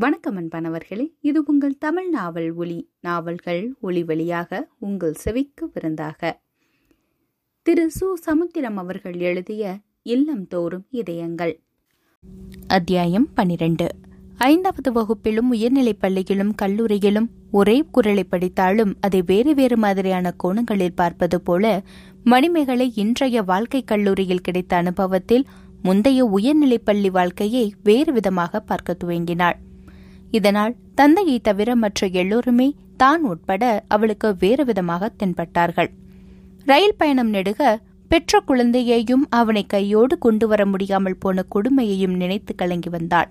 வணக்கம் அன்பானவர்களே இது உங்கள் தமிழ் நாவல் ஒளி நாவல்கள் ஒளி வழியாக உங்கள் செவிக்கு விருந்தாக. திரு. சு. சமுத்திரம் அவர்கள் எழுதிய இல்லம் தோறும் இதயங்கள். அத்தியாயம் பனிரெண்டு ஐந்தாவது வகுப்பிலும் உயர்நிலைப் பள்ளியிலும் கல்லூரியிலும் ஒரே குரலை படித்தாலும் அதை வேறு வேறு மாதிரியான கோணங்களில் பார்ப்பது போல மணிமேகலை இன்றைய வாழ்க்கை கல்லூரியில் கிடைத்த அனுபவத்தில் முந்தைய உயர்நிலைப் பள்ளி வாழ்க்கையை வேறு விதமாக பார்க்க துவங்கினாள். இதனால் தந்தையை தவிர மற்ற எல்லோருமே தான் உட்பட அவளுக்கு வேறு விதமாக தென்பட்டார்கள். ரயில் பயணம் நெடுக பெற்ற குழந்தையையும் அவனை கையோடு கொண்டு வர முடியாமல் போன கொடுமையையும் நினைத்து கலங்கி வந்தாள்.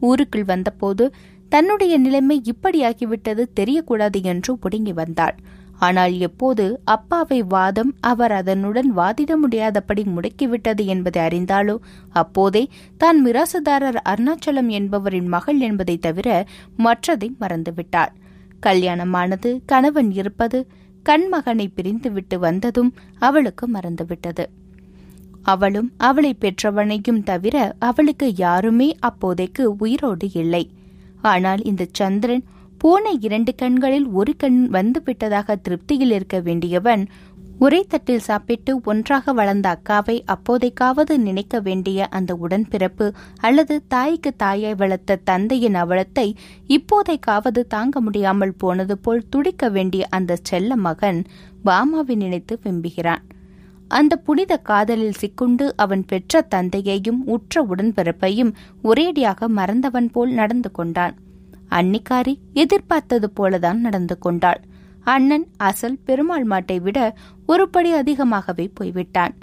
ஊருக்குள் வந்தபோது தன்னுடைய நிலைமை இப்படியாகிவிட்டது தெரியக்கூடாது என்று ஒடுங்கி வந்தாள். ஆனால் எப்போது அப்பாவை வாதம் அவர் அதனுடன் வாதிட முடியாதபடி முடக்கிவிட்டது என்பதை அறிந்தாலோ? அப்போதே தான் மிராசுதாரர் அருணாச்சலம் என்பவரின் மகள் என்பதை தவிர மற்றதை மறந்துவிட்டார் கல்யாணமானது கணவன் இருப்பது கண்மகனை பிரிந்துவிட்டு வந்ததும் அவளுக்கு மறந்துவிட்டது. அவளும் அவளை பெற்றவனையும் தவிர அவளுக்கு யாருமே அப்போதைக்கு உயிரோடு இல்லை. ஆனால் இந்த சந்திரன் போன இரண்டு கண்களில் ஒரு கண் வந்துவிட்டதாக திருப்தியில் இருக்க வேண்டியவன் ஒரே தட்டில் சாப்பிட்டு ஒன்றாக வளர்ந்த அக்காவை அப்போதைக்காவது நினைக்க வேண்டிய அந்த உடன்பிறப்பு அல்லது தாய்க்கு தாயாய் வளர்த்த தந்தையின் அவலத்தை இப்போதைக்காவது தாங்க முடியாமல் போனது போல் துடிக்க வேண்டிய அந்த செல்ல மகன் பாமாவை நினைத்து வெம்புகிறான். அந்த புனித காதலில் சிக்குண்டு அவன் பெற்ற தந்தையையும் உற்ற உடன்பிறப்பையும் ஒரேடியாக மறந்தவன் போல் நடந்து கொண்டான். அன்னிக்காரி எதிர்பார்த்தது போலதான் நடந்து கொண்டாள். அண்ணன் அசல் பெருமாள் மாட்டை விட ஒருபடி அதிகமாகவே போய்விட்டான்.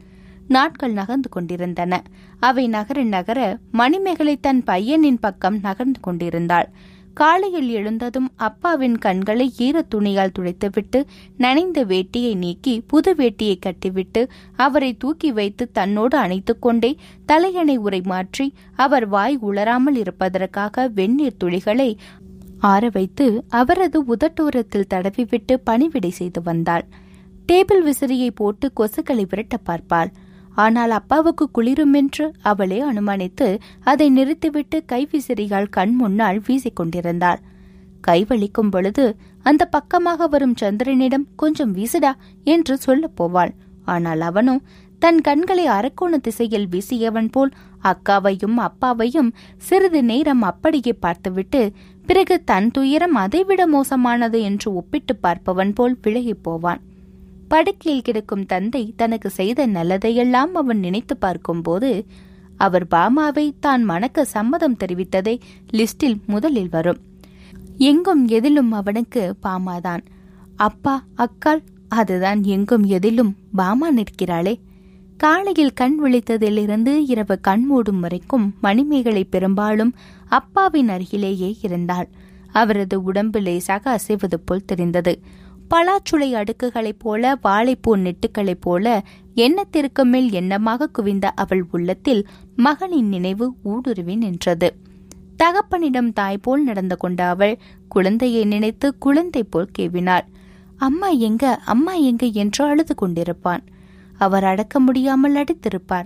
நாட்கள் நகர்ந்து கொண்டிருந்தன. அவை நகர நகர மணிமேகலை தன் பையனின் பக்கம் நகர்ந்து கொண்டிருந்தாள். காலையில் எழுந்ததும் அப்பாவின் கண்களை ஈர துணியால் துடைத்துவிட்டு நனைந்த வேட்டியை நீக்கி புது வேட்டியை கட்டிவிட்டு அவரை தூக்கி வைத்து தன்னோடு அணைத்துக் கொண்டே தலையணை உரை மாற்றி அவர் வாய் உளராமல் இருப்பதற்காக வெந்நீர் துளிகளை ஆற வைத்து அவரது உதட்டோரத்தில் தடவிவிட்டு பணிவிடை செய்து வந்தாள். டேபிள் விசிறியை போட்டு கொசுக்களை விரட்ட பார்ப்பாள். ஆனால் அப்பாவுக்கு குளிருமென்று அவளே அனுமானித்து அதை நிறுத்திவிட்டு கைவிசிறியால் கண் முன்னால் வீசிக்கொண்டிருந்தாள் கைவலிக்கும் பொழுது அந்த பக்கமாக வரும் சந்திரனிடம் கொஞ்சம் வீசுடா என்று சொல்லப் போவாள். ஆனால் அவனோ தன் கண்களை அரக்கோண திசையில் வீசியவன் போல் அக்காவையும் அப்பாவையும் சிறிது நேரம் அப்படியே பார்த்துவிட்டு பிறகு தன் துயரம் அதைவிட மோசமானது என்று ஒப்பிட்டு பார்ப்பவன் போல் விலகிப் போவான். படுக்கையில் கிடக்கும் தந்தை தனக்கு செய்த நல்லதையெல்லாம் அவன் நினைத்து பார்க்கும்போது அவர் பாமாவை தான் மணக்க சம்மதம் தெரிவித்ததை லிஸ்டில் முதலில் வரும். எங்கும் எதிலும் அவனுக்கு பாமாதான் அப்பா அக்கால் அதுதான் எங்கும் எதிலும் பாமா நிற்கிறாளே. காலையில் கண் விழித்ததிலிருந்து இரவு கண் மூடும் வரைக்கும் மணிமேகலை பெரும்பாலும் அப்பாவின் அருகிலேயே இருந்தாள். அவரது உடம்பு லேசாக அசைவது போல் தெரிந்தது. பலாச்சுளை அடுக்குகளைப் போல வாழைப்பூ நெட்டுக்களைப் போல எண்ணத்திற்கு மேல் எண்ணமாக குவிந்த அவள் உள்ளத்தில் மகனின் நினைவு ஊடுருவி நின்றது. தகப்பனிடம் தாய் போல் நடந்து கொண்ட அவள் குழந்தையை நினைத்து குழந்தை போல் கேவினாள். அம்மா எங்க? அம்மா எங்க? என்று அழுது கொண்டிருப்பான். அவர் அடக்க முடியாமல் அடித்திருப்பார்.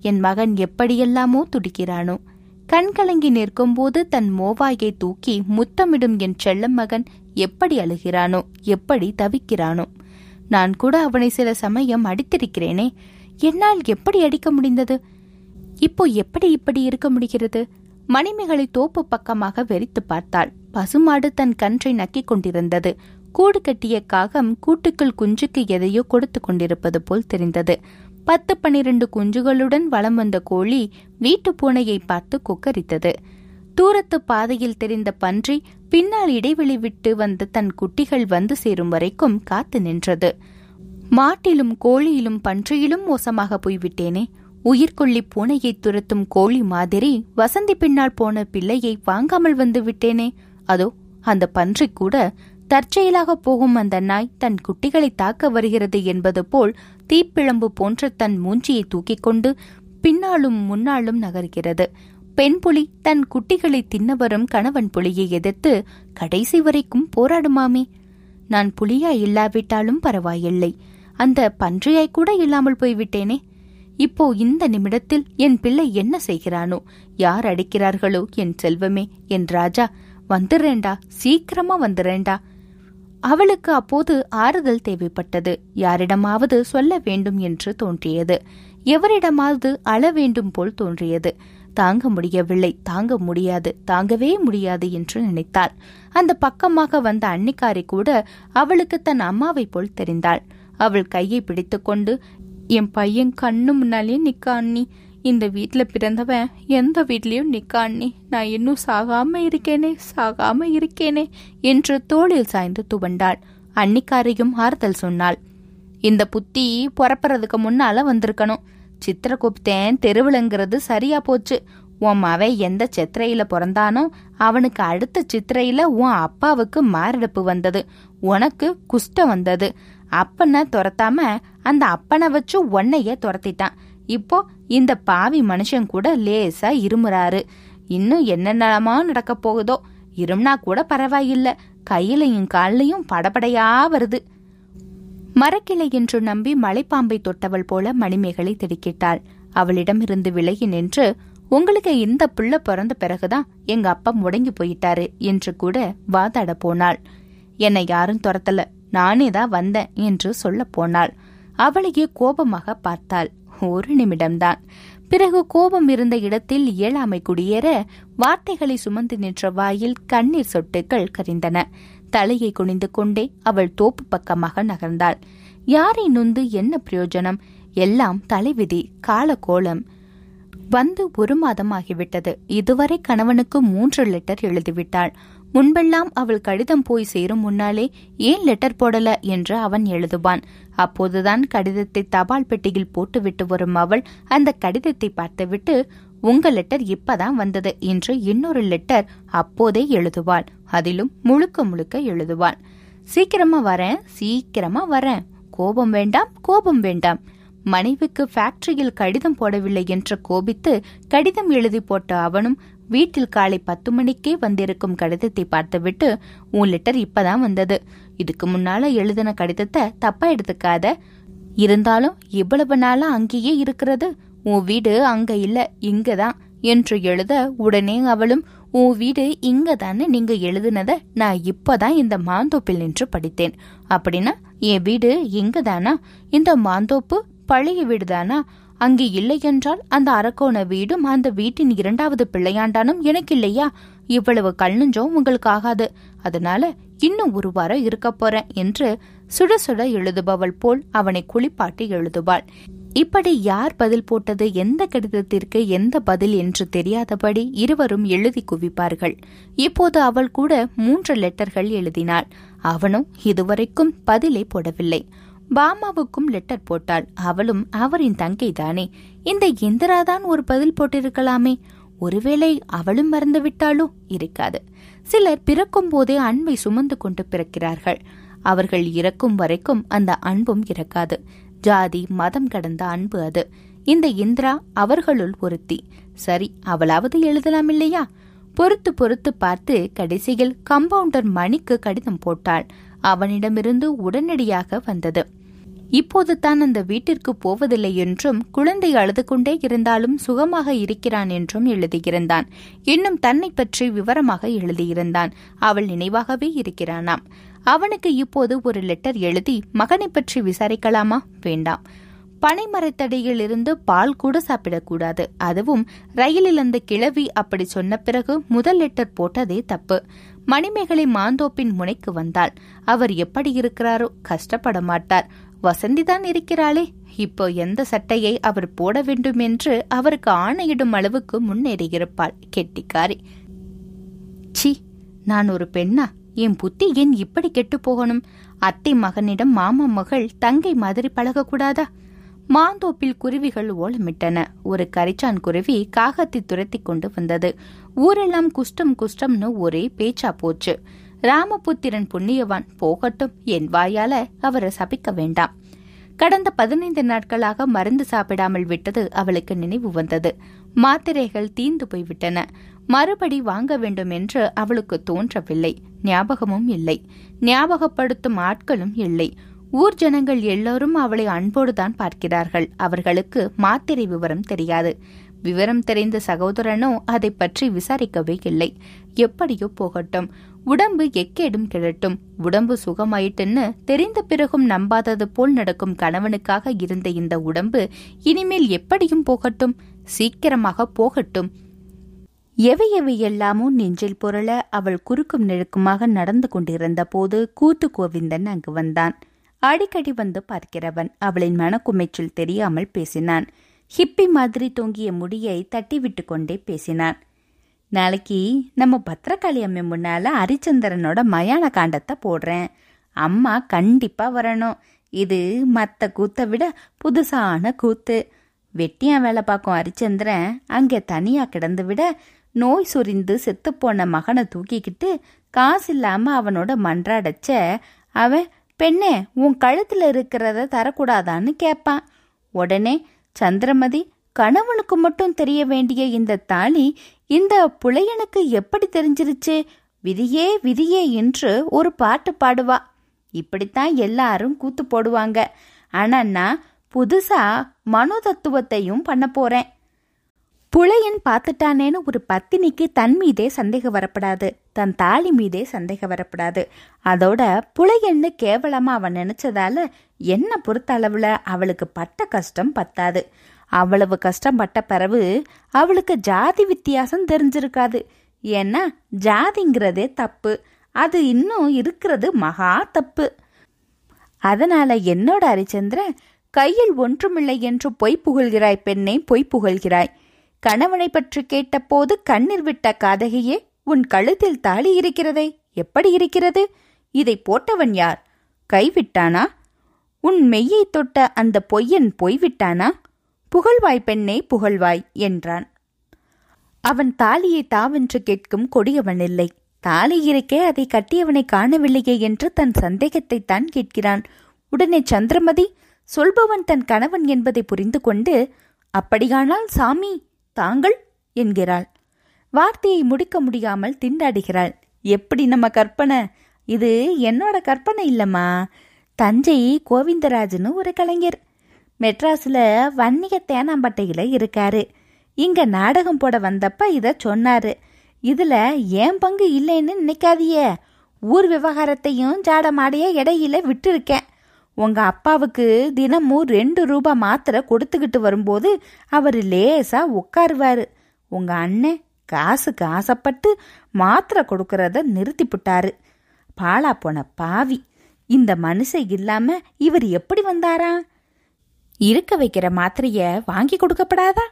என் மகன் எப்படியெல்லாமோ துடிக்கிறானோ. கண்கலங்கி நிற்கும்போது தன் மோவாயை தூக்கி முத்தமிடும் என் செல்ல மகன் எப்படி அழுகிறானோ எப்படி தவிக்கிறானோ? நான் கூட அவனை சில சமயம் அடித்திருக்கிறேனே என்னால் எப்படி அடிக்க முடிந்தது? இப்போ எப்படி இப்படி இருக்க முடிகிறது? மணிமேகலை தோப்பு பக்கமாக வெறித்து பார்த்தாள். பசுமாடு தன் கன்றை நக்கிக் கொண்டிருந்தது. கூடு கட்டிய காகம் கூட்டுக்குள் குஞ்சுக்கு எதையோ கொடுத்து கொண்டிருப்பது போல் தெரிந்தது. பத்து பன்னிரண்டு குஞ்சுகளுடன் வலம் வந்த கோழி வீட்டு பூனையை பார்த்து கொக்கரித்தது. தூரத்து பாதையில் தெரிந்த பன்றி பின்னால் இடைவெளி விட்டு வந்த தன் குட்டிகள் வந்து சேரும் வரைக்கும் காத்து நின்றது. மாட்டிலும் கோழியிலும் பன்றியிலும் மோசமாக போய்விட்டேனே. உயிர்கொள்ளி பூனையை துரத்தும் கோழி மாதிரி வசந்தி பின்னால் போன பிள்ளையை வாங்காமல் வந்து விட்டேனே. அதோ அந்த பன்றி கூட தற்செயலாக போகும் அந்த நாய் தன் குட்டிகளை தாக்க வருகிறது என்பது போல் தீப்பிழம்பு போன்ற தன் மூஞ்சியை தூக்கிக் கொண்டு பின்னாலும் முன்னாலும் நகர்கிறது. பெண் புலி தன் குட்டிகளை தின்ன வரும் கணவன் புலியை எதிர்த்து கடைசி வரைக்கும் போராடுமாமே. நான் புலியா இல்லாவிட்டாலும் பரவாயில்லை. அந்த பன்றியாய் கூட இல்லாமல் போய்விட்டேனே. இப்போ இந்த நிமிடத்தில் என் பிள்ளை என்ன செய்கிறானோ யார் அடிக்கிறார்களோ என் செல்வமே என் ராஜா வந்துறேண்டா சீக்கிரமா வந்துறேண்டா அவளுக்கு அப்போது ஆறுதல் தேவைப்பட்டது. யாரிடமாவது சொல்ல வேண்டும் என்று தோன்றியது. எவரிடமாவது அழ வேண்டும் போல் தோன்றியது. தாங்க முடியவில்லை தாங்க முடியாது தாங்கவே முடியாது என்று நினைத்தாள். அந்த பக்கமாக வந்த அன்னிக்காரி கூட அவளுக்கு தன் அம்மாவை போல் தெரிந்தாள். அவள் கையை பிடித்துக்கொண்டு என் பையன் கண்ணு முன்னாலே நிக்கா அண்ணி இந்த வீட்ல பிறந்தவன் எந்த வீட்லயும் நிக்காண்ணி நான் இன்னும் சாகாம இருக்கேனே சாகாம இருக்கேனே என்று தோளில் சாய்ந்து துவண்டாள். அன்னிக்காரையும் ஆறுதல் சொன்னாள். இந்த புத்தி புறப்படுறதுக்கு முன்னால வந்திருக்கணும். சித்திரகுப்தன் தெருவிலங்கிறது சரியா போச்சு. உன் மவன் எந்த சித்திரையில பிறந்தானோ அவனுக்கு அடுத்த சித்திரையில உன் அப்பாவுக்கு மாரடைப்பு வந்தது. உனக்கு குஷ்டம் வந்தது. அப்பனை துரத்தாம அந்த அப்பனை வச்சு உன்னைய துரத்திட்டான். இப்போ இந்த பாவி மனுஷன் கூட லேசா இருமுறாரு. இன்னும் என்னென்னமா நடக்க போகுதோ? இரும்னா கூட பரவாயில்ல. கையிலையும் கால்லையும் படபடையா வருது. மரக்கிளை என்று நம்பி மலைப்பாம்பை தொட்டவள் போல மணிமேகலை திடுக்கிட்டாள். அவளிடமிருந்து விலகி நின்று உங்களுக்கு இந்த புள்ள பிறந்த பிறகுதான் எங்க அப்பா முடங்கி போயிட்டாரு என்று கூட வாதாட போனாள். என்னை யாரும் துரத்தல. நானே தான் வந்தேன் என்று சொல்ல போனாள். அவளையே கோபமாக பார்த்தாள். ஒரு நிமிடம்தான். பிறகு கோபம் இருந்த இடத்தில் இயலாமை குடியேற வார்த்தைகளை சுமந்து நின்ற வாயில் கண்ணீர் சொட்டுகள் கரிந்தன. தலையை குனிந்து கொண்டே அவள் தோப்பு பக்கமாக நகர்ந்தாள். யாரை நொந்து என்ன பிரயோஜனம்? எல்லாம் தலைவிதி காலகோலம் வந்து ஒரு மாதம் ஆகிவிட்டது. இதுவரை கணவனுக்கு மூன்று லெட்டர் எழுதிவிட்டாள். முன்பெல்லாம் அவள் கடிதம் போய் சேரும் முன்னாலே ஏன் லெட்டர் போடல என்று அவன் எழுதுவான். அப்போதுதான் கடிதத்தை தபால் பெட்டியில் போட்டுவிட்டு வரும் அவள் அந்த கடிதத்தை பார்த்துவிட்டு உங்க லெட்டர் இப்பதான் வந்தது என்று இன்னொரு லெட்டர் அப்போதே எழுதுவாள். அதிலும் முழுக்க முழுக்க எழுதுவாள். சீக்கிரமா வரேன் சீக்கிரமா வரேன். கோபம் வேண்டாம் கோபம் வேண்டாம். மனைவிக்கு ஃபேக்டரியில் கடிதம் போடவில்லை என்று கோபித்து கடிதம் எழுதி போட்ட அவனும் வீட்டில் காலை பத்து மணிக்கே வந்திருக்கும் கடிதத்தை பார்த்துவிட்டு உன் லெட்டர் இப்பதான் வந்தது. இதுக்கு முன்னால எழுதின கடிதத்தை தப்பா எடுத்துக்காத. இருந்தாலும் இவ்வளவு நாளா அங்கேயே இருக்கிறது. உன் வீடு அங்க இல்ல இங்கதான் என்று எழுத உடனே அவளும் உன் வீடு இங்க தானே நீங்க எழுதுனத நான் இப்பதான் இந்த மாந்தோப்பில் நின்று படித்தேன். அப்படின்னா என் வீடு இங்க தானா இந்த மாந்தோப்பு பழைய வீடுதானா? அங்கே இல்லையென்றால் அந்த அரக்கோண வீடும் அந்த வீட்டின் இரண்டாவது பிள்ளையாண்டானும் எனக்கு இல்லையா இவ்வளவு கல்நஞ்சம் உங்களுக்கு ஆகாது அதனால இன்னும் ஒரு வாரம் இருக்க போறேன் என்று சுட சுட எழுதுபவள் போல் அவனை குளிப்பாட்டி எழுதுவாள். இப்படி யார் பதில் போட்டது? எந்த கடிதத்திற்கு எந்த பதில் என்று தெரியாதபடி இருவரும் எழுதி குவிப்பார்கள். இப்போது அவள் கூட மூன்று லெட்டர்கள் எழுதினாள். அவனும் இதுவரைக்கும் பதிலை போடவில்லை. பாமாவுக்கும் லெட்டர் போட்டாள். அவளும் அவரின் தங்கை தானே இந்த இந்திராதான் ஒரு பதில் போட்டிருக்கலாமே. ஒருவேளை அவளும் மறந்து விட்டாளோ? இருக்காது. சிலர் பிறக்கும் போதே அன்பை சுமந்து கொண்டு பிறக்கிறார்கள். அவர்கள் இறக்கும் வரைக்கும் அந்த அன்பும் இறக்காது. ஜாதி மதம் கடந்த அன்பு அது. இந்த இந்திரா அவர்களுள் ஒருத்தி. சரி அவளாவது எழுதலாம் இல்லையா? பொறுத்து பொறுத்து பார்த்து கடைசியில் கம்பவுண்டர் மணிக்கு கடிதம் போட்டாள். அவனிடமிருந்து உடனடியாக வந்தது. இப்போது தான் அந்த வீட்டிற்கு போவதில்லை என்றும் குழந்தை அழுது கொண்டே இருந்தாலும் சுகமாக இருக்கிறான் என்றும் எழுதியிருந்தான். இன்னும் தன்னை பற்றி விவரமாக எழுதியிருந்தான். அவள் நினைவாகவே இருக்கிறானாம். அவனுக்கு இப்போது ஒரு லெட்டர் எழுதி மகனை பற்றி விசாரிக்கலாமா? வேண்டாம். பனைமரத்தடியில் இருந்து பால் கூட சாப்பிடக்கூடாது. அதுவும் ரயிலில் அந்த கிழவி அப்படி சொன்ன பிறகு முதல் லெட்டர் போட்டதே தப்பு. மணிமேகலை மாந்தோப்பின் முனைக்கு வந்தாள். அவர் எப்படி இருக்கிறாரோ கஷ்டப்பட மாட்டார். வசந்திதான் இருக்கிறாளே. இப்போ எந்த சட்டையை அவர் போட வேண்டும் என்று அவருக்கு ஆணையிடும் அளவுக்கு முன்னேறியிருப்பாள். கெட்டிக்காரி. சி நான் ஒரு பெண்ணா? என் புத்தி ஏன் இப்படி கெட்டு போகணும்? அத்தை மகனிடம் மாமா மகள் தங்கை மாதிரி பழகக்கூடாதா? மாந்தோப்பில் குருவிகள் ஓலமிட்டன. ஒரு கரிச்சான் குருவி காகத்தை துரத்தி கொண்டு வந்தது. ஊரெல்லாம் குஷ்டம் குஷ்டம்னு ஒரே பேச்சா போச்சு. ராமபுத்திரன் புண்ணியவான் போகட்டும் என் வாயால அவரை சபிக்க வேண்டாம். கடந்த பதினைந்து நாட்களாக மருந்து சாப்பிடாமல் விட்டது அவளுக்கு நினைவு வந்தது. மாத்திரைகள் தீந்து போய்விட்டன. மறுபடி வாங்க வேண்டும் என்று அவளுக்கு தோன்றவில்லை. ஞாபகமும் இல்லை. ஞாபகப்படுத்தும் ஆட்களும் இல்லை. ஊர் ஜனங்கள் எல்லோரும் அவளை அன்போடுதான் பார்க்கிறார்கள். அவர்களுக்கு மாத்திரை விவரம் தெரியாது. விவரம் தெரிந்த சகோதரனோ அதை பற்றி விசாரிக்கவே இல்லை. எப்படியோ போகட்டும். உடம்பு எக்கேடும் கிழட்டும். உடம்பு சுகமாயிட்டுன்னு தெரிந்த பிறகும் நம்பாதது போல் நடக்கும் கணவனுக்காக இருந்த இந்த உடம்பு இனிமேல் எப்படியும் போகட்டும். சீக்கிரமாக போகட்டும். எவை எவை எல்லாமோ நெஞ்சில் புரள அவள் குறுக்கும் நெழுக்குமாக நடந்து கொண்டிருந்த போது கூத்து கோவிந்தன் அங்கு வந்தான். அடிக்கடி வந்து பார்க்கிறவன் அவளின் மனக்குமைச்சல் தெரியாமல் பேசினான். ஹிப்பி மாதிரி தொங்கிய முடியை தட்டிவிட்டு கொண்டே பேசினான். நாளைக்கு நம்ம பத்திரகாளி அம்மை முன்னால ஹரிச்சந்திரனோட மயான காண்டத்தை போடுறேன். அம்மா கண்டிப்பா வரணும். இது மற்ற கூத்தை விட புதுசான கூத்து. வெட்டியா வேலை பார்க்கும் ஹரிச்சந்திரன் அங்கே தனியா கிடந்து விட நோய் சொரிந்து செத்துப்போன மகனை தூக்கிக்கிட்டு காசு இல்லாம அவனோட மன்றாடச்ச அவன் பெண்ணே உன் கழுத்துல இருக்கிறத தரக்கூடாதான்னு கேட்பான் உடனே சந்திரமதி கணவனுக்கு மட்டும் தெரிய வேண்டிய இந்த தாலி இந்த புலையனுக்கு எப்படி தெரிஞ்சிருச்சு? விதியே விதியே என்று ஒரு பாட்டு பாடுவா. இப்படித்தான் எல்லாரும் கூத்து போடுவாங்க. ஆனா நான் புதுசா மனோ தத்துவத்தையும் பண்ண போறேன். புலையன் பார்த்துட்டானேன்னு ஒரு பத்தினிக்கு தன் மீதே சந்தேகம் வரப்படாது. தன் தாலி மீதே சந்தேகம் வரப்படாது. அதோட புலையன்னு கேவலமா அவன் நினைச்சதால என்ன பொறுத்த அளவுல அவளுக்கு பட்ட கஷ்டம் பத்தாது. அவ்வளவு கஷ்டப்பட்ட பிறகு அவளுக்கு ஜாதி வித்தியாசம் தெரிஞ்சிருக்காது. ஏன்னா ஜாதிங்கிறதே தப்பு. அது இன்னும் இருக்கிறது மகா தப்பு. அதனால என்னோட ஹரிச்சந்திர கையில் ஒன்றுமில்லை என்று பொய் புகழ்கிறாய் பெண்ணே பொய் புகழ்கிறாய். கணவனை பற்றி கேட்டபோது கண்ணீர் விட்ட காதகியே உன் கழுத்தில் தாலி இருக்கிறதே எப்படி இருக்கிறது? இதை போட்டவன் யார்? கைவிட்டானா? உன் மெய்யை தொட்ட அந்த பொய்யன் பொய்விட்டானா? புகழ்வாய் பெண்ணே புகழ்வாய் என்றான். அவன் தாலியை தாவென்று கேட்கும் கொடியவன் இல்லை. தாலி இருக்கே அதை கட்டியவனை காணவில்லையே என்று தன் சந்தேகத்தை தான் கேட்கிறான். உடனே சந்திரமதி சொல்பவன் தன் கணவன் என்பதை புரிந்து கொண்டு அப்படியானால் சாமி தாங்கள்? என்கிறாள். வார்த்தையை முடிக்க முடியாமல் திண்டாடுகிறாள். எப்படி நம்ம கற்பனை? இது என்னோட கற்பனை இல்லம்மா. தஞ்சை கோவிந்தராஜன்னு ஒரு கலைஞர். மெட்ராஸில் வன்னிய தேனாம்பட்டையில் இருக்காரு. இங்க நாடகம் போட வந்தப்ப இத சொன்னாரு. இதுல ஏன் பங்கு இல்லைன்னு நினைக்காதியே ஊர் விவகாரத்தையும் ஜாடமாடைய இடையில விட்டுருக்கேன். உங்க அப்பாவுக்கு தினமும் ரெண்டு ரூபா மாத்திரை கொடுத்துக்கிட்டு வரும்போது அவர் லேசா உட்காருவாரு. உங்க அண்ணன் காசுக்கு ஆசைப்பட்டு மாத்திரை கொடுக்கறத நிறுத்திப்புட்டாரு. பாலா போன பாவி. இந்த மனுஷன் இல்லாம இவர் எப்படி வந்தாரா? இருக்க வைக்கிற மாத்திரைய வாங்கி கொடுக்கப்படாதா?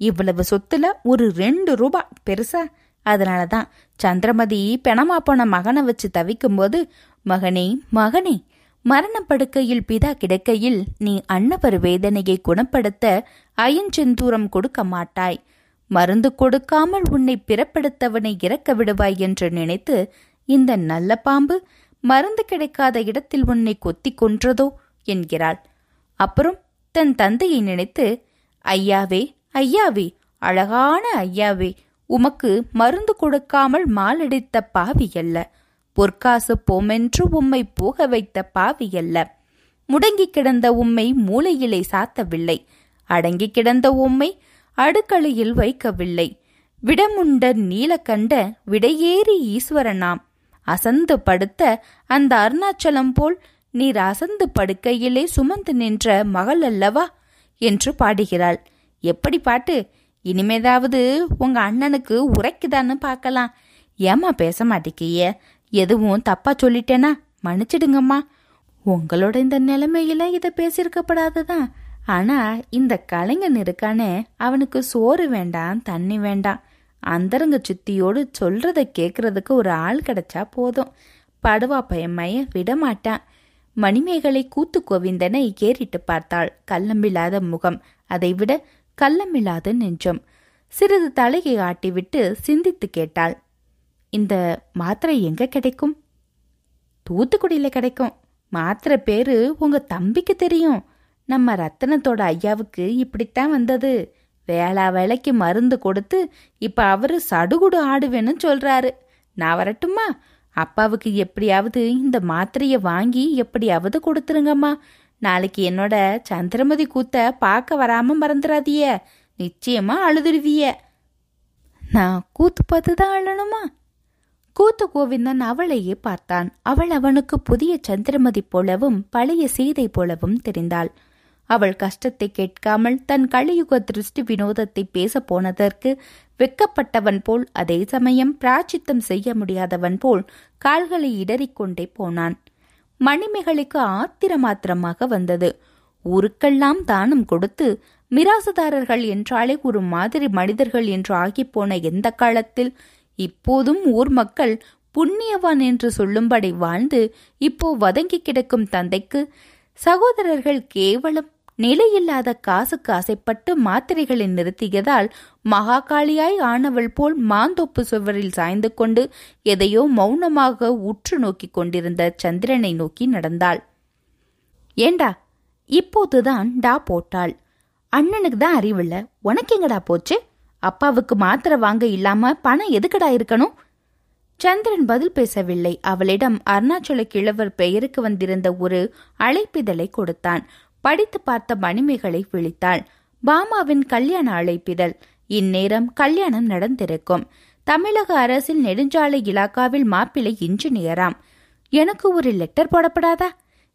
இவ்வளவு சொத்துல ஒரு ரெண்டு ரூபா பெருசா? அதனால தான் சந்திரமதி பெணமா போன மகனை வச்சு தவிக்கும்போது மகனே மகனே மரணப்படுக்கையில் பிதா கிடக்கையில் நீ அன்னவர் வேதனையை குணப்படுத்த அயஞ்செந்தூரம் கொடுக்க மாட்டாய். மருந்து கொடுக்காமல் உன்னை பிறப்படுத்தவனை இறக்க விடுவாய் என்று நினைத்து இந்த நல்ல பாம்பு மருந்து கிடைக்காத இடத்தில் உன்னை கொத்தி கொன்றதோ என்கிறாள். அப்புறம் தன் தந்தையை நினைத்து ஐயாவே ஐயாவே அழகான ஐயாவே உமக்கு மருந்து கொடுக்காமல் மாலடித்த பாவி அல்ல. பொற்காசு போமென்று உம்மை போக வைத்த பாவி அல்ல. முடங்கி கிடந்த உம்மை மூளையிலே சாத்தவில்லை. அடங்கி கிடந்த உம்மை அடுக்களையில் வைக்கவில்லை. விடமுண்ட நீலக்கண்ட விடையேறி ஈஸ்வரனாம். அசந்து படுத்த அந்த அருணாச்சலம் போல் நீர் அசந்து படுக்கையிலே சுமந்து நின்ற மகள் அல்லவா? என்று பாடுகிறாள். எப்படி பாட்டு? இனிமேதாவது உங்க அண்ணனுக்கு உரைக்குதான்னு பார்க்கலாம். ஏமா பேச மாட்டேக்கிய? எதுவும் தப்பா சொல்லிட்டேனா? மன்னிச்சிடுங்கம்மா. உங்களோட இந்த நிலைமையில இதை பேசியிருக்கப்படாதுதான் ஆனா இந்த கலைஞன் இருக்கானே அவனுக்கு சோறு வேண்டாம் தண்ணி வேண்டாம். அந்தரங்க சுத்தியோடு சொல்றத கேக்குறதுக்கு ஒரு ஆள் கிடைச்சா போதும். படுவா பயமைய விடமாட்டான். மணிமேகலை கூத்து கோவிந்தனை ஏறிட்டு பார்த்தாள். கள்ளமில்லாத முகம். அதைவிட கள்ளமில்லாத நெஞ்சம். சிறிது தலையை ஆட்டிவிட்டு சிந்தித்து கேட்டாள். இந்த மாத்திரை எங்க கிடைக்கும்? தூத்துக்குடியில கிடைக்கும். மாத்திரை பேரு உங்க தம்பிக்கு தெரியும். நம்ம ரத்தனத்தோட ஐயாவுக்கு இப்படித்தான் வந்தது. வேளா வேலைக்கு மருந்து கொடுத்து இப்ப அவரு சடுகுடு ஆடுவேன்னு சொல்றாரு. நான் வரட்டுமா? அப்பாவுக்கு எப்படியாவது இந்த மாத்திரைய வாங்கி எப்படியாவது கொடுத்துருங்கம்மா. நாளைக்கு என்னோட சந்திரமதி கூத்த பார்க்க வராம மறந்துடாதிய நிச்சயமா அழுதுடுவிய நான் கூத்து பார்த்து தான் அழணுமா கூத்து கோவிந்தன் அவளையே பார்த்தான். அவள் அவனுக்கு புதிய சந்திரமதி போலவும் பழைய சீதை போலவும் தெரிந்தாள். அவள் கஷ்டத்தை கேட்காமல் தன் கலியுக திருஷ்டி வினோதத்தை பேச போனதற்கு வெக்கப்பட்டவன் போல் அதே சமயம் பிராச்சித்தம் செய்ய முடியாதவன் போல் கால்களை இடறிக்கொண்டே போனான். மணிமேகலைக்கு ஆத்திரமாத்திரமாக வந்தது. ஊருக்கெல்லாம் தானம் கொடுத்து மிராசுதாரர்கள் என்றாலே ஒரு மாதிரி மனிதர்கள் என்று ஆகிப்போன எந்த காலத்தில் இப்போதும் ஊர் மக்கள் புண்ணியவான் என்று சொல்லும்படி வாழ்ந்து இப்போ வதங்கி கிடக்கும் தந்தைக்கு சகோதரர்கள் கேவலம் நிலையில்லாத காசுக்கு ஆசைப்பட்டு மாத்திரைகளை நிறுத்தியதால் மகாகாளியாய் ஆனவள் போல் மாந்தோப்பு சுவரில் சாய்ந்து கொண்டு எதையோ மௌனமாக உற்று நோக்கிக் கொண்டிருந்த சந்திரனை நோக்கி நடந்தாள். ஏண்டா இப்போதுதான் டா போட்டாள். அண்ணனுக்கு தான் அறிவில்ல. உனக்கு எங்கடா போச்சு? அப்பாவுக்கு மாத்திரை வாங்க இல்லாம பணம் எதுக்கடா இருக்கணும்? சந்திரன் பதில் பேசவில்லை. அவளிடம் அருணாச்சல கிழவர் பெயருக்கு வந்திருந்த ஒரு அழைப்பிதழை கொடுத்தான். படித்து பார்த்த மணிமேகலை விழித்தாள். பாமாவின் கல்யாண அழைப்பிதழ். இந்நேரம் கல்யாணம் நடந்திருக்கும். தமிழக அரசின் நெடுஞ்சாலை இலாக்காவில் மாப்பிள்ளை இன்ஜினியராம். எனக்கு ஒரு லெட்டர் போடப்படாதா?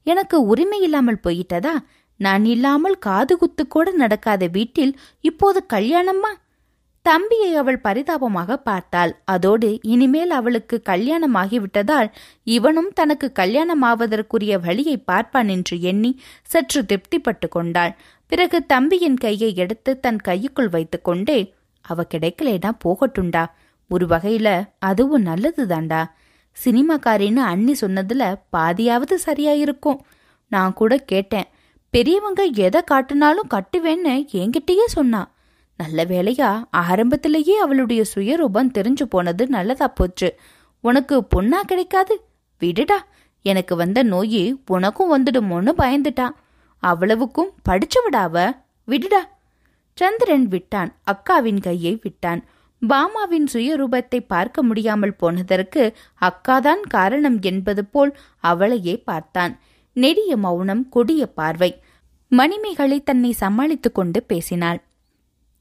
எனக்கு உரிமை இல்லாமல் போயிட்டதா? நான் இல்லாமல் காது குத்து கூட நடக்காத வீட்டில் இப்போது கல்யாணமா? தம்பியை அவள் பரிதாபமாக பார்த்தாள். அதோடு இனிமேல் அவளுக்கு கல்யாணம் ஆகிவிட்டதால் இவனும் தனக்கு கல்யாணமாவதற்குரிய வழியை பார்ப்பான் என்று எண்ணி சற்று திருப்திப்பட்டு கொண்டாள். பிறகு தம்பியின் கையை எடுத்து தன் கையுக்குள் வைத்துக்கொண்டே அவ கிடைக்கலேனா போகட்டுண்டா ஒரு வகையில அதுவும் நல்லதுதான்டா. சினிமாக்காரின்னு அண்ணி சொன்னதுல பாதியாவது சரியா இருக்கும் நான் கூட கேட்டேன். பெரியவங்க எதை காட்டுனாலும் கட்டுவேன்னு என்கிட்டயே சொன்னா நல்ல வேலையா ஆரம்பத்திலேயே அவளுடைய சுயரூபம் தெரிஞ்சு போனது நல்லதா போச்சு. உனக்கு பொண்ணா கிடைக்காது? விடுடா எனக்கு வந்த நோயி உனக்கும் வந்துடுமோன்னு பயந்துட்டா. அவ்வளவுக்கும் படிச்சு விடாவ விடுடா. சந்திரன் விட்டான் அக்காவின் கையை விட்டான். பாமாவின் சுயரூபத்தை பார்க்க முடியாமல் போனதற்கு அக்காதான் காரணம் என்பது போல் அவளையே பார்த்தான். நெடிய மௌனம் கொடிய பார்வை. மணிமேகலை தன்னை சமாளித்துக் கொண்டு பேசினாள்.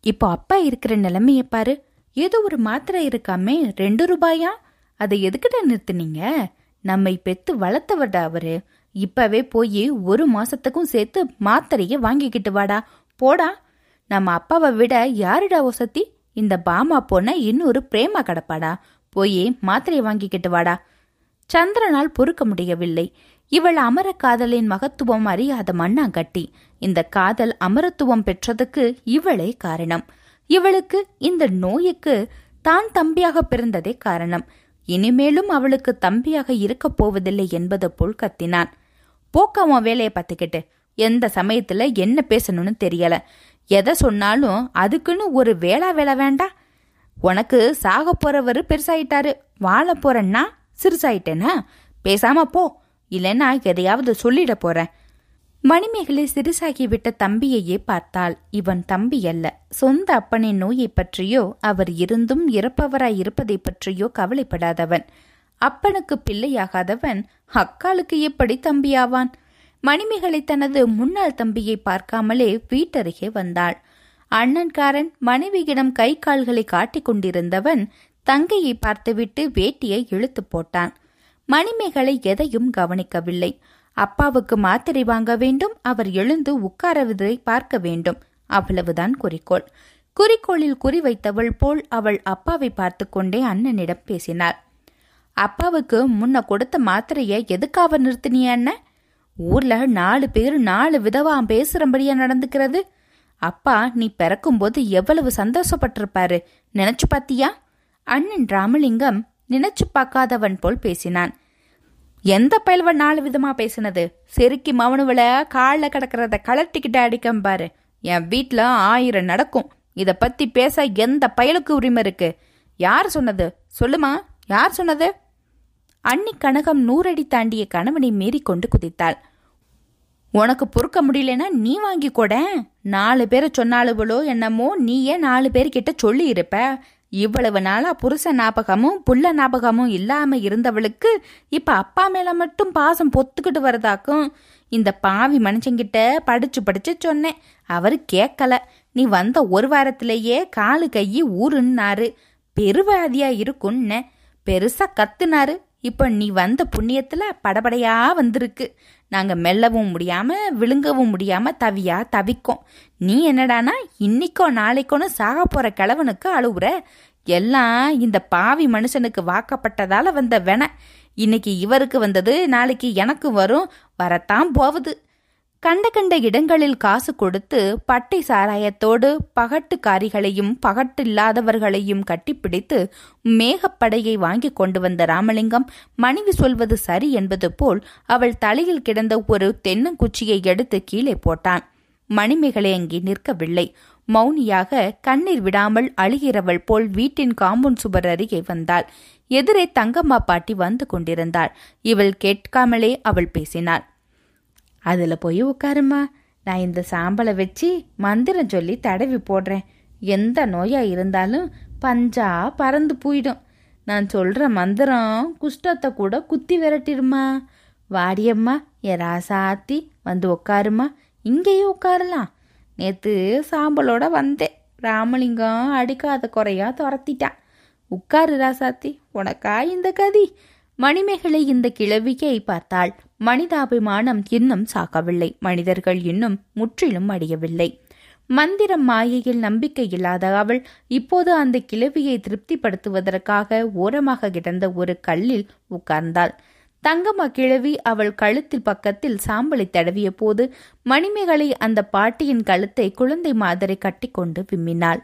இப்போ அப்பா இருக்கிற நிலைமைய பாரு. ஏதோ ஒரு மாத்திரை இருக்காமே ரெண்டு ரூபாயா? அதை எதுக்கிட்ட நிறுத்துனீங்க? நம்மை பெத்து வளர்த்தவட அவரு. இப்பவே போய் ஒரு மாசத்துக்கும் சேர்த்து மாத்திரைய வாங்கிக்கிட்டு வாடா. போடா. நம்ம அப்பாவை விட யாருடா வசதி இந்த பாமா போன இன்னொரு பிரேமா கடப்பாடா. போய் மாத்திரையை வாங்கிக்கிட்டு வாடா. சந்திரனால் பொறுக்க முடியவில்லை. இவள் அமர காதலின் மகத்துவம் அறியாத மண்ணாங்கட்டி. இந்த காதல் அமரத்துவம் பெற்றதுக்கு இவளே காரணம். இவளுக்கு இந்த நோய்க்கு தான் தம்பியாக பிறந்ததே காரணம். இனிமேலும் அவளுக்கு தம்பியாக இருக்கப் போவதில்லை என்பது போல் கத்தினான். போக்க உன் வேலையை பார்த்துக்கிட்டு எந்த சமயத்துல என்ன பேசணும்னு தெரியல. எதை சொன்னாலும் அதுக்குன்னு ஒரு வேளா வேலை வேண்டாம் உனக்கு சாக போறவரு பெருசாயிட்டாரு வாழ போறன்னா சிறுசாயிட்டேனா பேசாம போ. இல்லைன்னா எதையாவது சொல்லிட போறேன். மணிமேகலை சிறுசாகிவிட்ட தம்பியையே பார்த்தாள். இவன் தம்பி அல்ல. சொந்த அப்பனின் நோயை பற்றியோ அவர் இருந்தும் இறப்பவராய் இருப்பதை பற்றியோ கவலைப்படாதவன். அப்பனுக்கு பிள்ளையாகாதவன் அக்காளுக்கு எப்படி தம்பியாவான்? மணிமேகலை தனது முன்னாள் தம்பியை பார்க்காமலே வீட்டருகே வந்தாள். அண்ணன்காரன் மனைவியிடம் கை கால்களை காட்டிக் கொண்டிருந்தவன் தங்கையை பார்த்துவிட்டு வேட்டியை இழுத்து போட்டான். மணிமேகலை எதையும் கவனிக்கவில்லை. அப்பாவுக்கு மாத்திரை வாங்க வேண்டும் அவர் எழுந்து உட்காரவதை பார்க்க வேண்டும். அவ்வளவுதான் குறிக்கோள். குறிக்கோளில் குறிவைத்தவள் போல் அவள் அப்பாவை பார்த்து கொண்டே அண்ணனிடம் பேசினாள். அப்பாவுக்கு முன்ன கொடுத்த மாத்திரையை எதுக்காக நிறுத்தினிய அண்ணன் ஊர்ல நாலு பேர் நாலு விதவா பேசுறபடியா நடந்துக்கிறது. அப்பா நீ பிறக்கும்போது எவ்வளவு சந்தோஷப்பட்டிருப்பாரு. நினைச்சு பாத்தியா? அண்ணன் ராமலிங்கம் நினைச்சு பார்க்காதவன் போல் பேசினான். எந்த பயல்வன் நாலு விதமா பேசினது? செருக்கி மவனுவில காலில் கிடக்கிறத கலட்டிக்கிட்டு அடிக்கம் பாரு. என் வீட்டில் ஆயிரம் நடக்கும். இதை பத்தி பேச எந்த பயலுக்கு உரிமை இருக்கு? யார் சொன்னது? சொல்லுமா? யார் சொன்னது? அன்னி கனகம் நூறடி தாண்டிய கணவனை மீறி கொண்டு குதித்தாள். உனக்கு பொறுக்க முடியலன்னா நீ வாங்கி கூட. நாலு பேரை சொன்னாலுவளோ என்னமோ நீயே நாலு பேர்கிட்ட சொல்லி இருப்ப இவ்வளவு நாளா புருஷ ஞாபகமும் புள்ள ஞாபகமும் இல்லாம இருந்தவளுக்கு இப்ப அப்பா மேல மட்டும் பாசம் பொத்துக்கிட்டு வரதாக்கும். இந்த பாவி மனுஷங்கிட்ட படிச்சு படிச்சு சொன்னேன். அவரு கேட்கல நீ வந்த ஒரு வாரத்திலேயே காலு கையி ஊருன்னாரு. பெருவாதியா இருக்குன்னு. பெருசா கத்துனாரு. இப்ப நீ வந்த புண்ணியத்துல படபடையா வந்திருக்கு. நாங்கள் மெல்லவும் முடியாமல் விழுங்கவும் முடியாமல் தவியா தவிக்கோம். நீ என்னடானா இன்னைக்கோ நாளைக்கோன்னு சாக போகிற கிழவனுக்கு அழுவுற. எல்லாம் இந்த பாவி மனுஷனுக்கு வாக்கப்பட்டதால வந்த வென. இன்னைக்கு இவருக்கு வந்தது நாளைக்கு எனக்கு வரும். வரத்தான் போகுது கண்ட கண்ட இடங்களில் காசு கொடுத்து பட்டை சாராயத்தோடு பகட்டுக்காரிகளையும் பகட்டில்லாதவர்களையும் கட்டிப்பிடித்து மேகப்படையை வாங்கி கொண்டு வந்த ராமலிங்கம் மனைவி சொல்வது சரி என்பது போல் அவள் தலையில் கிடந்த ஒரு தென்னங்குச்சியை எடுத்து கீழே போட்டான். மணிமேகலை அங்கே நிற்கவில்லை. மௌனியாக கண்ணீர் விடாமல் அழுகிறவள் போல் வீட்டின் காம்பவுண்ட் சுவர் அருகே வந்தாள். எதிரே தங்கம்மா பாட்டி வந்து கொண்டிருந்தாள். இவள் கேட்காமலே அவள் பேசினாள். அதில் போய் உட்காருமா. நான் இந்த சாம்பலை வச்சு மந்திரம் சொல்லி தடவி போடுறேன். எந்த நோயாக இருந்தாலும் பஞ்சா பறந்து போயிடும். நான் சொல்கிற மந்திரம் குஷ்டத்தை கூட குத்தி விரட்டிடுமா. வாடியம்மா என் ராசாத்தி வந்து உட்காருமா. இங்கேயே உட்காரலாம். நேற்று சாம்பலோட வந்தேன். ராமலிங்கம் அடிக்காத குறையா துரத்திட்டான் உட்காரு ராசாத்தி உனக்கா இந்த கதி? மணிமேகலை இந்த கிழவியை பார்த்தாள். மனிதாபிமானம் இன்னும் சாக்கவில்லை மனிதர்கள் இன்னும் முற்றிலும் அடையவில்லை மந்திரம் மாயையில் நம்பிக்கை இல்லாத அவள் இப்போது அந்த கிழவியை திருப்திப்படுத்துவதற்காக ஓரமாக கிடந்த ஒரு கல்லில் உட்கார்ந்தாள். தங்கம்மா கிழவி அவள் கழுத்தில் பக்கத்தில் சாம்பலை தடவிய போது மணிமேகலை அந்த பாட்டியின் கழுத்தை குழந்தை மாதிரி கட்டிக்கொண்டு விம்மினாள்.